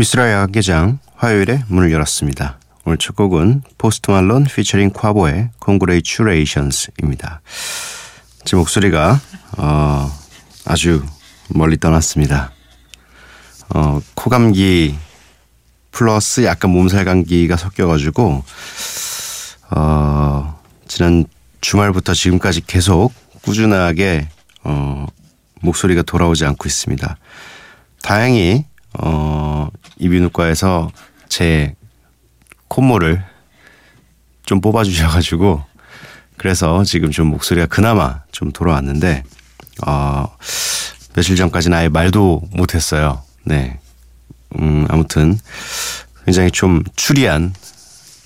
미쓰라 야간 개장 화요일에 문을 열었습니다. 오늘 첫 곡은 포스트 말론 피처링 콰보의 Congratulations입니다. 제 목소리가 어, 아주 멀리 떠났습니다. 어, 코감기 플러스 약간 몸살 감기가 섞여가지고 어, 지난 주말부터 지금까지 계속 꾸준하게 어, 목소리가 돌아오지 않고 있습니다. 다행히 어, 이비인후과에서 제 콧물을 좀 뽑아주셔가지고 그래서 지금 좀 목소리가 그나마 좀 돌아왔는데 어, 며칠 전까지는 아예 말도 못했어요. 네. 음, 아무튼 굉장히 좀 추리한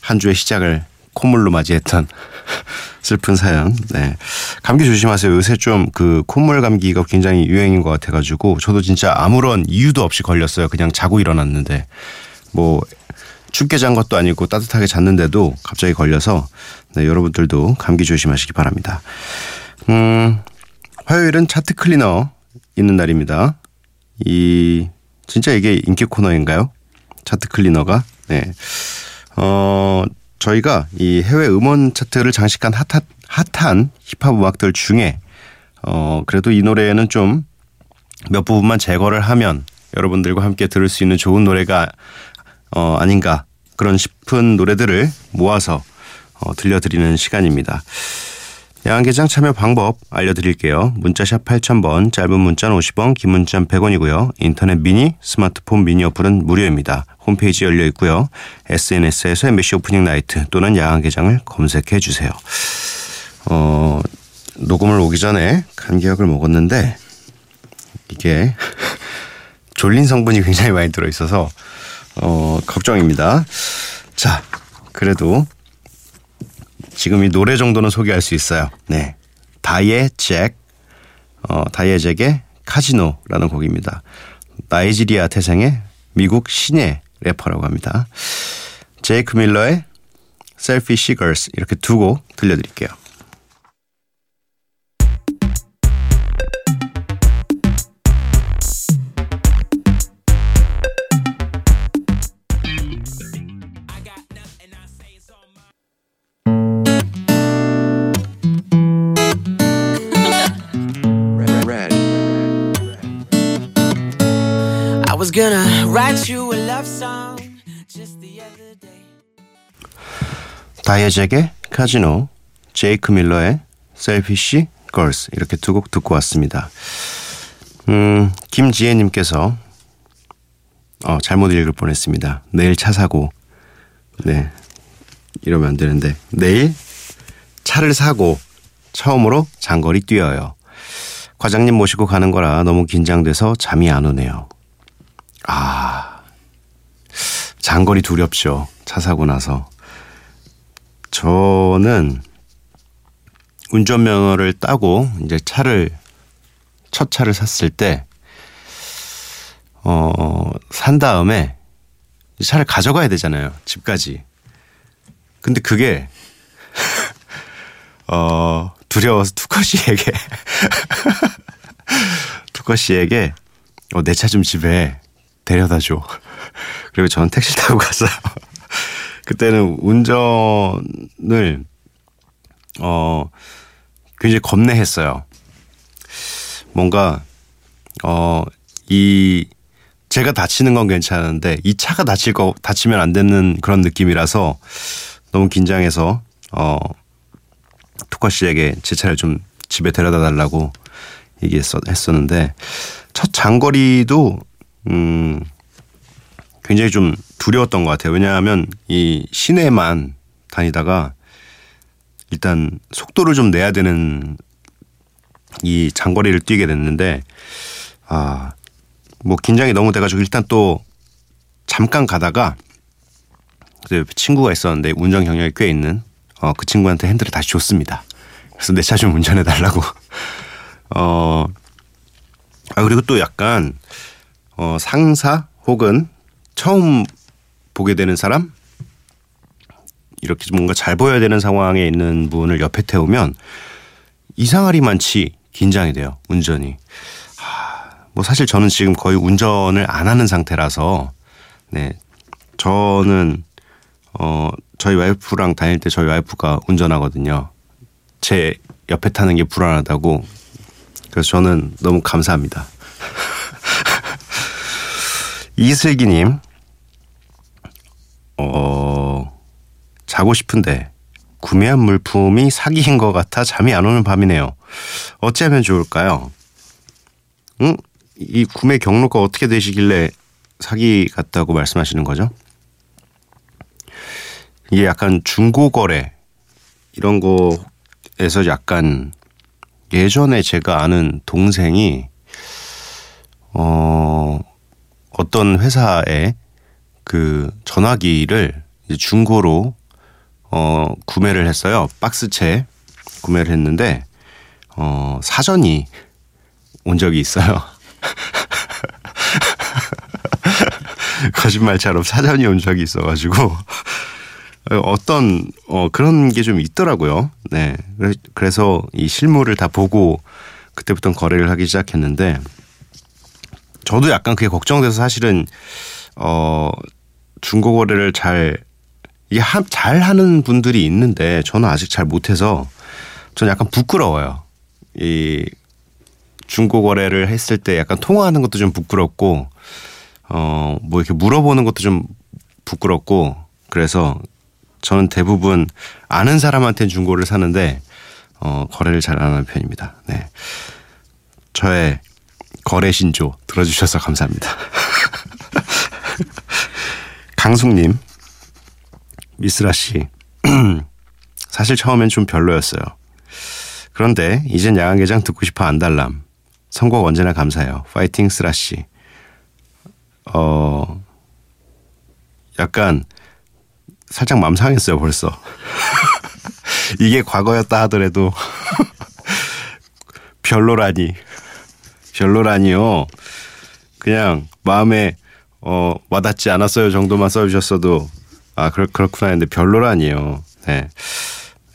한 주의 시작을 콧물로 맞이했던 슬픈 사연. 네. 감기 조심하세요. 요새 좀 그 콧물 감기가 굉장히 유행인 것 같아가지고 저도 진짜 아무런 이유도 없이 걸렸어요. 그냥 자고 일어났는데 뭐 춥게 잔 것도 아니고 따뜻하게 잤는데도 갑자기 걸려서 네, 여러분들도 감기 조심하시기 바랍니다. 음, 화요일은 차트 클리너 있는 날입니다. 이 진짜 이게 인기 코너인가요? 차트 클리너가 네. 어, 저희가 이 해외 음원 차트를 장식한 핫한, 핫한 힙합 음악들 중에 어, 그래도 이 노래에는 좀 몇 부분만 제거를 하면 여러분들과 함께 들을 수 있는 좋은 노래가 어, 아닌가 그런 싶은 노래들을 모아서 어, 들려드리는 시간입니다. 야간개장 참여 방법 알려드릴게요. 문자샵 8000번, 짧은 문자는 50원, 긴 문자는 100원이고요. 인터넷 미니, 스마트폰 미니 어플은 무료입니다. 홈페이지 열려 있고요. SNS에서 MBC 오프닝 나이트 또는 야간개장을 검색해 주세요. 어, 녹음을 오기 전에 감기약을 먹었는데 이게 졸린 성분이 굉장히 많이 들어있어서 어, 걱정입니다. 자, 그래도 지금 이 노래 정도는 소개할 수 있어요. 네. 다이의 잭, 어, 다이의 잭의 카지노라는 곡입니다. 나이지리아 태생의 미국 신예 래퍼라고 합니다. 제이크 밀러의 Selfish Girls 이렇게 두 곡 들려드릴게요. Was gonna write you a love song just the other day. 다이애잭의 카지노, 제이크 밀러의 셀피시 걸스 이렇게 두 곡 듣고 왔습니다. 음, 김지혜 님께서 어, 잘못 읽을 뻔했습니다. 내일 차 사고 네 이러면 안 되는데 내일 차를 사고 처음으로 장거리 뛰어요. 과장님 모시고 가는 거라 너무 긴장돼서 잠이 안 오네요. 아 장거리 두렵죠. 차 사고 나서. 저는 운전면허를 따고 이제 차를 첫 차를 샀을 때 어, 산 다음에 차를 가져가야 되잖아요. 집까지. 근데 그게 어, 두려워서 투커 씨에게 투커 씨에게 어, 내 차 좀 집에 데려다 줘. 그리고 저는 택시 타고 갔어요. 그때는 운전을 어 굉장히 겁내했어요. 뭔가 어이 제가 다치는 건 괜찮은데 이 차가 다칠 거 다치면 안 되는 그런 느낌이라서 너무 긴장해서 어 투커 씨에게 제 차를 좀 집에 데려다 달라고 얘기했었는데 첫 장거리도 음 굉장히 좀 두려웠던 것 같아요. 왜냐하면 이 시내만 다니다가 일단 속도를 좀 내야 되는 이 장거리를 뛰게 됐는데 아 뭐 긴장이 너무 돼가지고 일단 또 잠깐 가다가 친구가 있었는데 운전 경력이 꽤 있는 어, 그 친구한테 핸들을 다시 줬습니다. 그래서 내 차 좀 운전해 달라고. 어, 아, 그리고 또 약간 어, 상사 혹은 처음 보게 되는 사람 이렇게 뭔가 잘 보여야 되는 상황에 있는 분을 옆에 태우면 이상하리만치 긴장이 돼요. 운전이. 하, 뭐 사실 저는 지금 거의 운전을 안 하는 상태라서 네. 저는 어 저희 와이프랑 다닐 때 저희 와이프가 운전하거든요. 제 옆에 타는 게 불안하다고. 그래서 저는 너무 감사합니다. 이슬기님, 어, 자고 싶은데 구매한 물품이 사기인 것 같아 잠이 안 오는 밤이네요. 어찌하면 좋을까요? 응? 이 구매 경로가 어떻게 되시길래 사기 같다고 말씀하시는 거죠? 이게 약간 중고거래 이런 거에서 약간 예전에 제가 아는 동생이 어 어떤 회사에 그 전화기를 중고로 어 구매를 했어요. 박스채 구매를 했는데 어 사전이 온 적이 있어요. 거짓말처럼 사전이 온 적이 있어가지고 어떤 어 그런 게 좀 있더라고요. 네. 그래서 이 실물을 다 보고 그때부터 거래를 하기 시작했는데 저도 약간 그게 걱정돼서 사실은 어 중고 거래를 잘 이게 하, 잘 하는 분들이 있는데 저는 아직 잘 못해서 저는 약간 부끄러워요. 이 중고 거래를 했을 때 약간 통화하는 것도 좀 부끄럽고 어 뭐 이렇게 물어보는 것도 좀 부끄럽고 그래서 저는 대부분 아는 사람한테는 중고를 사는데 어, 거래를 잘 안 하는 편입니다. 네. 저의 거래 신조 들어주셔서 감사합니다. 강숙님, 미스라 씨, 사실 처음엔 좀 별로였어요. 그런데 이젠 야간개장 듣고 싶어 안달람. 선곡 언제나 감사해요. 파이팅 스라 씨. 어, 약간 살짝 맘 상했어요, 벌써. 이게 과거였다 하더라도 별로라니. 별로라니요. 그냥 마음에 어 와닿지 않았어요 정도만 써주셨어도 아 그렇 그렇구나 했는데 별로라니요. 네.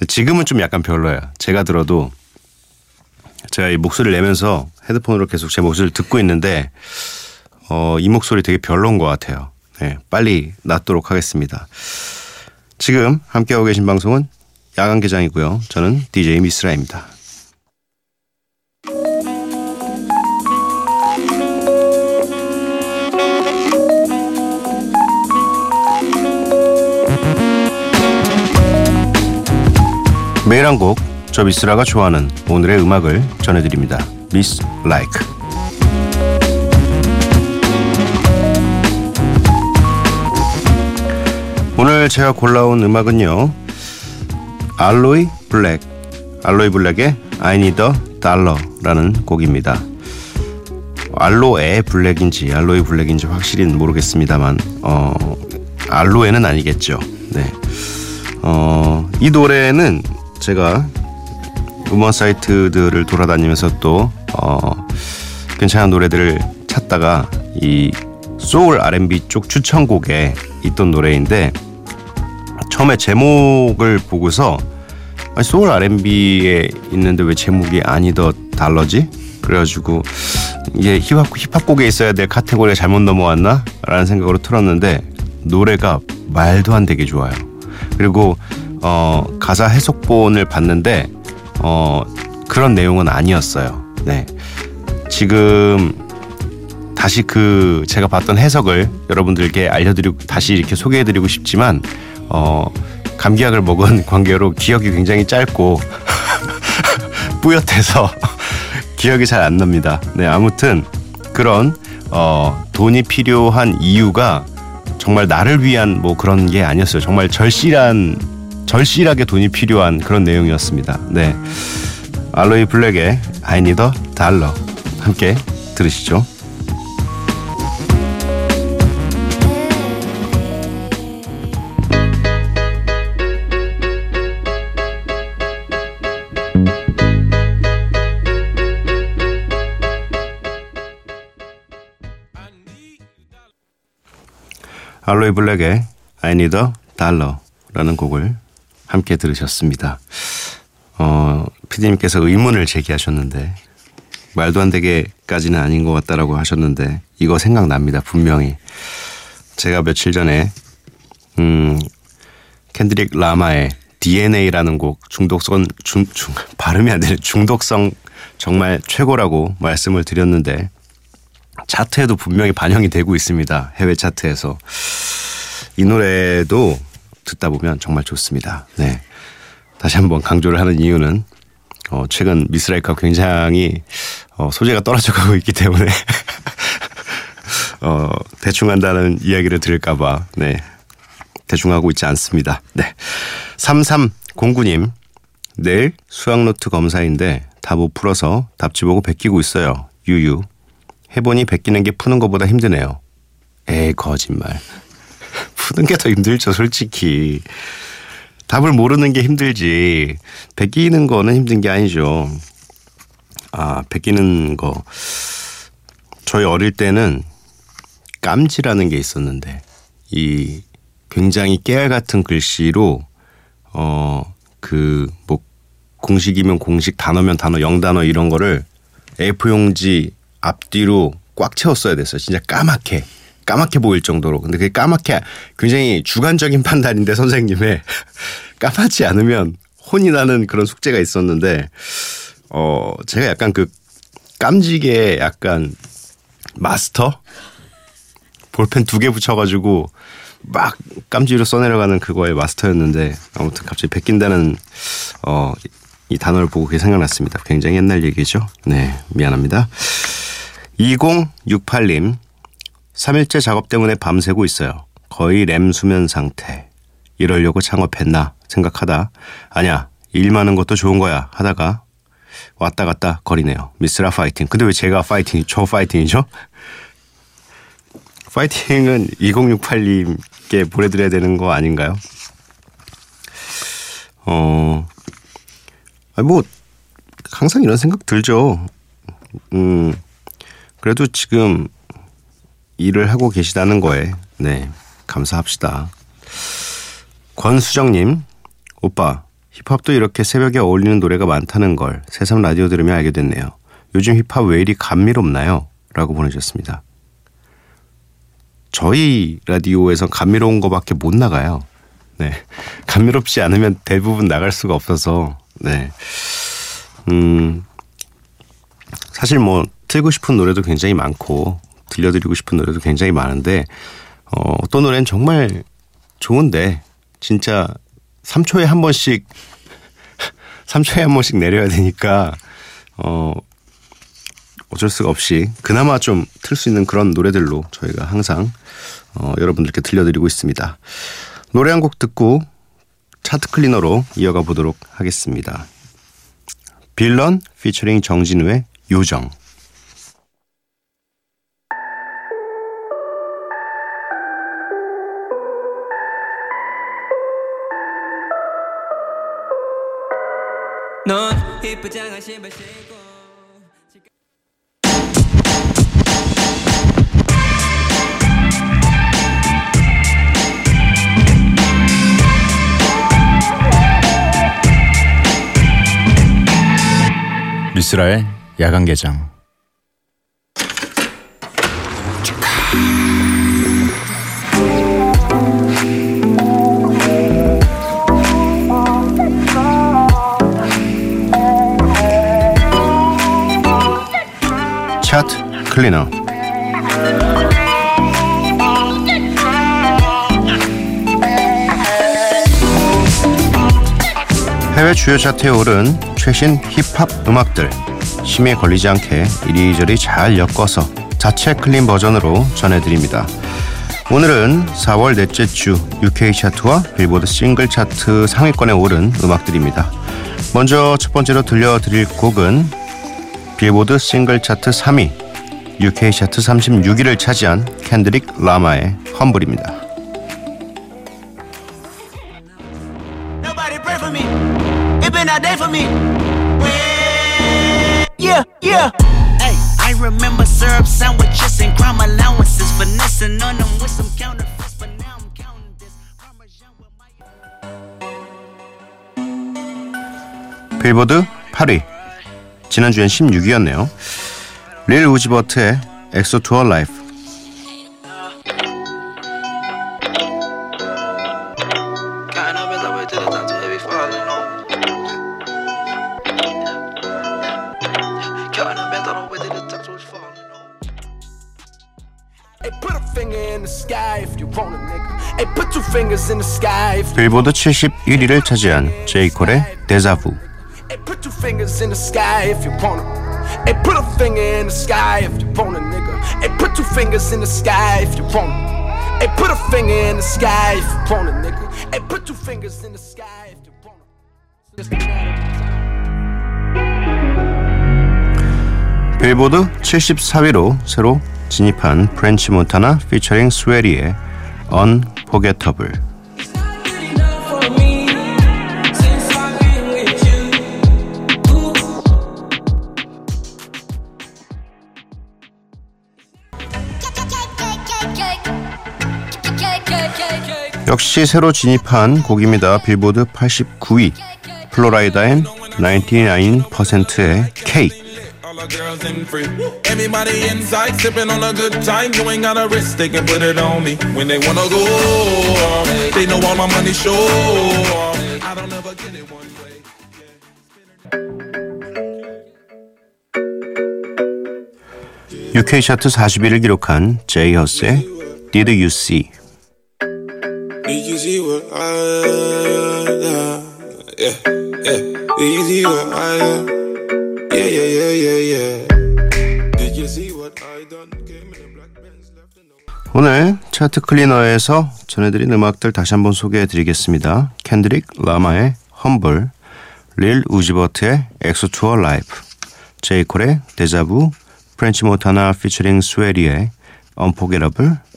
지금은 좀 약간 별로예요. 제가 들어도 제가 이 목소리를 내면서 헤드폰으로 계속 제 목소리를 듣고 있는데 어, 이 목소리 되게 별로인 것 같아요. 네, 빨리 낫도록 하겠습니다. 지금 함께하고 계신 방송은 야간 개장이고요. 저는 DJ 미스라입니다. 매일 한 곡, 저 미스라가 좋아하는 오늘의 음악을 전해드립니다. 미스 라이크. 오늘 제가 골라온 음악은요. 알로이 블랙, 알로이 블랙의 I Need a Dollar라는 곡입니다. 알로에 블랙인지 알로이 블랙인지 확실히는 모르겠습니다만 어, 알로에는 아니겠죠. 네. 어, 이 노래는 제가 음원 사이트들을 돌아다니면서 또 어, 괜찮은 노래들을 찾다가 이 소울 R&B 쪽 추천곡에 있던 노래인데 처음에 제목을 보고서 아니, 소울 R&B에 있는데 왜 제목이 아니 더 달러지? 그래가지고 이게 힙합 힙합 곡에 있어야 될 카테고리가 잘못 넘어왔나라는 생각으로 틀었는데 노래가 말도 안 되게 좋아요. 그리고 어, 가사 해석본을 봤는데 어, 그런 내용은 아니었어요. 네. 지금 다시 그 제가 봤던 해석을 여러분들께 알려드리고 다시 이렇게 소개해드리고 싶지만 어, 감기약을 먹은 관계로 기억이 굉장히 짧고 뿌옇해서 기억이 잘 안 납니다. 네, 아무튼 그런 어, 돈이 필요한 이유가 정말 나를 위한 뭐 그런 게 아니었어요. 정말 절실한 절실하게 돈이 필요한 그런 내용이었습니다. 네. 알로이 블랙의 I need a dollar 함께 들으시죠. 알로이 블랙의 I need a dollar라는 곡을 함께 들으셨습니다. 어, 피디님께서 의문을 제기하셨는데 말도 안 되게까지는 아닌 것 같다라고 하셨는데 이거 생각납니다. 분명히 제가 며칠 전에 음 캔드릭 라마의 DNA라는 곡 중독성 중, 중 발음이 안 되는 중독성 정말 최고라고 말씀을 드렸는데 차트에도 분명히 반영이 되고 있습니다. 해외 차트에서 이 노래도 듣다 보면 정말 좋습니다. 네. 다시 한번 강조를 하는 이유는 어, 최근 미스라이크가 굉장히 어, 소재가 떨어져 가고 있기 때문에 어, 대충 한다는 이야기를 들을까봐 네. 대충 하고 있지 않습니다. 네. 3309님, 내일 수학노트 검사인데 답못 풀어서 답지 보고 베끼고 있어요. 유유. 해보니 베끼는 게 푸는 것보다 힘드네요. 에이, 거짓말. 푸는 게 더 힘들죠, 솔직히. 답을 모르는 게 힘들지. 베끼는 거는 힘든 게 아니죠. 아, 베끼는 거. 저희 어릴 때는 깜지라는 게 있었는데, 이 굉장히 깨알 같은 글씨로, 어, 그, 뭐, 공식이면 공식, 단어면 단어, 영단어 이런 거를 A4 용지 앞뒤로 꽉 채웠어야 됐어요. 진짜 까맣게. 까맣게 보일 정도로. 근데 그게 까맣게 굉장히 주관적인 판단인데 선생님의 까맣지 않으면 혼이 나는 그런 숙제가 있었는데 어 제가 약간 그 깜지게 약간 마스터 볼펜 두 개 붙여가지고 막 깜지로 써내려가는 그거의 마스터였는데 아무튼 갑자기 베낀다는 어 이 단어를 보고 그게 생각났습니다. 굉장히 옛날 얘기죠. 네 미안합니다. 2068님 3일째 작업 때문에 밤새고 있어요. 거의 램 수면 상태. 이러려고 창업했나 생각하다 아니야 일 많은 것도 좋은 거야 하다가 왔다 갔다 거리네요. 미스라 파이팅. 근데 왜 제가 파이팅, 저 파이팅이죠? 파이팅은 2068님께 보내드려야 되는 거 아닌가요? 어, 아니 뭐, 항상 이런 생각 들죠. 음, 그래도 지금 일을 하고 계시다는 거에, 네, 감사합시다. 권수정님, 오빠, 힙합도 이렇게 새벽에 어울리는 노래가 많다는 걸 새삼 라디오 들으며 알게 됐네요. 요즘 힙합 왜 이리 감미롭나요? 라고 보내주셨습니다. 저희 라디오에서 감미로운 거밖에 못 나가요. 네. 감미롭지 않으면 대부분 나갈 수가 없어서, 네. 음, 사실 뭐, 틀고 싶은 노래도 굉장히 많고, 들려드리고 싶은 노래도 굉장히 많은데, 어, 어떤 노래는 정말 좋은데, 진짜 3초에 한 번씩 3초에 한 번씩 내려야 되니까 어 어쩔 수가 없이 그나마 좀 틀 수 있는 그런 노래들로 저희가 항상 어 여러분들께 들려드리고 있습니다. 노래 한 곡 듣고 차트 클리너로 이어가 보도록 하겠습니다. 빌런 피처링 정진우의 요정 미스라의 야간 개장. 차트 클리너 해외 주요 차트에 오른 최신 힙합 음악들 심의에 걸리지 않게 이리저리 잘 엮어서 자체 clean 버전으로 전해드립니다. 오늘은 4월 넷째 주 UK 차트와 빌보드 싱글 차트 상위권에 오른 음악들입니다. 먼저 첫 번째로 들려드릴 곡은 빌보드 싱글 차트 3위, UK 차트 36위를 차지한 켄드릭 라마의 HUMBLE입니다. Nobody pray for me. It been a day for me. Yeah, yeah. Hey, I remember syrup sandwiches and crime allowances. Finessing on them with some counterfeits, but now I'm counting this. Parmesan with my 빌보드 8위. 지난주엔 16위였네요. 릴 우지버트의 엑소 투어 라이프. Counting up as I wait till the top, too heavy falling on. Counting up as I don't wait till the top, so it's falling on. Hey, put a finger in the sky if you want a nigga. Hey, put two fingers in the sky if you 빌보드 71위를 차지한 제이콜의 데자부. Hey, put two fingers in the sky if you want a Hey, put a finger in the sky if you want a nigga. Hey, put two fingers in the sky if you want a Hey, put a finger in the sky if you want a nigga. Hey, put two fingers in the sky if you want a Just a matter of 빌보드 74위로 새로 진입한 프렌치 몬타나 피처링 스웨리의 Unforgettable. 역시 새로 진입한 곡입니다. 빌보드 89위. 플로라이다엔 99%의 케이크. All the girls in free. Everybody inside sipping on a good time. You ain't got a wrist, they can put it on me. When they wanna go, they know all my money show. I don't ever get it one way. UK 차트 40위를 기록한 제이 허스의 Did You See? See what I uh, Yeah, yeah. See what I uh, Yeah, yeah, yeah, yeah, yeah. 오늘 차트 클리너에서 전해드린 음악들 다시 한번 소개해드리겠습니다. 켄드릭 라마의 HUMBLE, 릴 우지 버트의 XO Tour Life, 제이콜의 Deja Vu, 프렌치 몬타나 피처링 스웨이 리의 Unforgettable,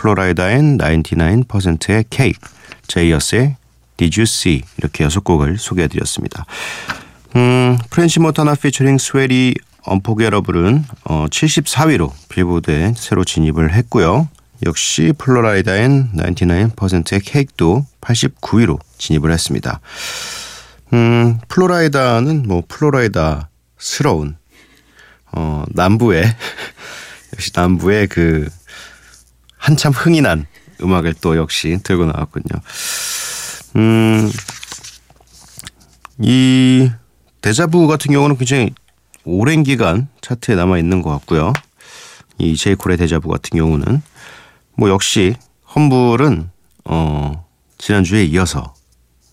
플로라이다 and 99%의 케이크, 제이 허스의 Did You See 이렇게 여섯 곡을 소개해드렸습니다. 음, 프렌치 몬타나 피처링 스웨이 리 Unforgettable은 어, 74위로 빌보드에 새로 진입을 했고요. 역시 플로라이다 and 99%의 Cake도 89위로 진입을 했습니다. 음, 플로라이다는 뭐 플로라이다스러운 어, 남부의 역시 남부의 그 한참 흥이 난 음악을 또 역시 들고 나왔군요. 음, 이 데자부 같은 경우는 굉장히 오랜 기간 차트에 남아 있는 것 같고요. 이 제이콜의 데자부 같은 경우는 뭐 역시 험블은 어 지난주에 이어서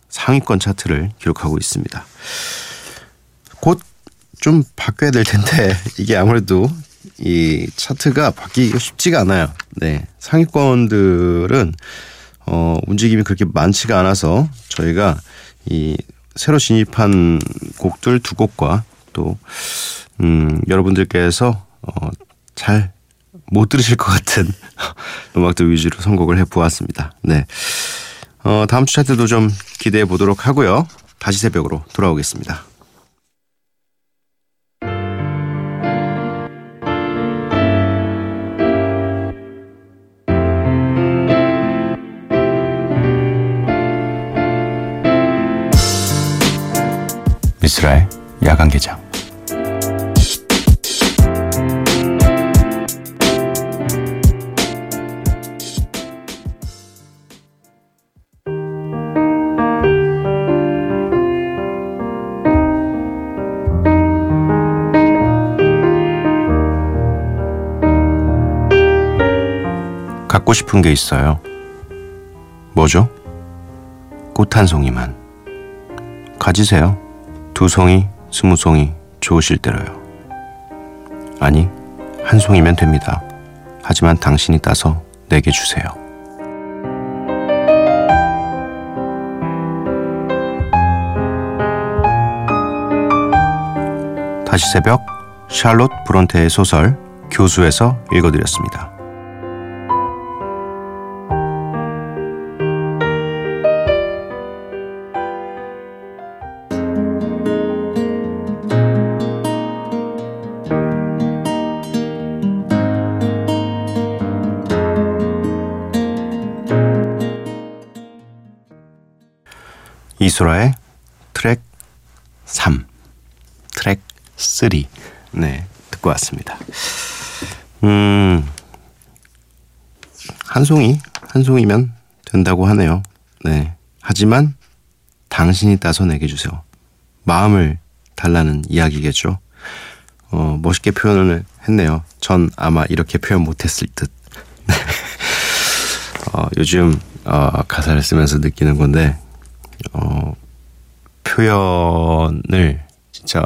상위권 차트를 기록하고 있습니다. 곧 좀 바뀌어야 될 텐데 이게 아무래도 이 차트가 바뀌기가 쉽지가 않아요. 네. 상위권들은 어 움직임이 그렇게 많지가 않아서 저희가 이 새로 진입한 곡들 두 곡과 또 음, 여러분들께서 어, 잘 못 들으실 것 같은 음악들 위주로 선곡을 해 보았습니다. 네. 어, 다음 주 차트도 좀 기대해 보도록 하고요. 다시 새벽으로 돌아오겠습니다. 미스라의 야간 개장. 갖고 싶은 게 있어요. 뭐죠? 꽃 한 송이만. 가지세요. 두 송이, 스무 송이, 좋으실 대로요. 아니, 한 송이면 됩니다. 하지만 당신이 따서 내게 주세요. 다시 새벽 샬롯 브론테의 소설 교수에서 읽어드렸습니다. 미소라의 트랙 3, 트랙 3. 네, 듣고 왔습니다. 음, 한 송이, 한 송이면 된다고 하네요. 네. 하지만 당신이 따서 내게 주세요. 마음을 달라는 이야기겠죠. 어, 멋있게 표현을 했네요. 전 아마 이렇게 표현 못했을 듯. 어, 요즘 어, 가사를 쓰면서 느끼는 건데 어, 표현을 진짜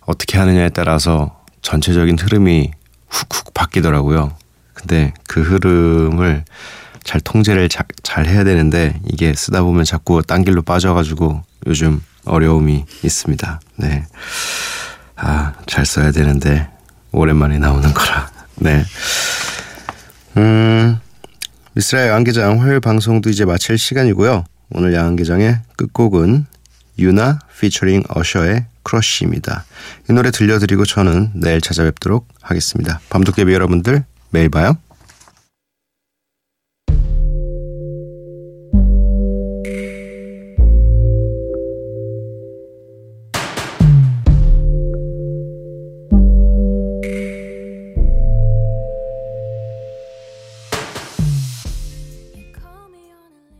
어떻게 하느냐에 따라서 전체적인 흐름이 훅훅 바뀌더라고요. 근데 그 흐름을 잘 통제를 자, 잘 해야 되는데 이게 쓰다 보면 자꾸 딴 길로 빠져가지고 요즘 어려움이 있습니다. 네. 아, 잘 써야 되는데 오랜만에 나오는 거라. 네. 음, 미스라의 야간개장 화요일 방송도 이제 마칠 시간이고요. 오늘 야간개장의 끝곡은 유나 피처링 어셔의 크러쉬입니다. 이 노래 들려드리고 저는 내일 찾아뵙도록 하겠습니다. 밤도깨비 여러분들 매일 봐요.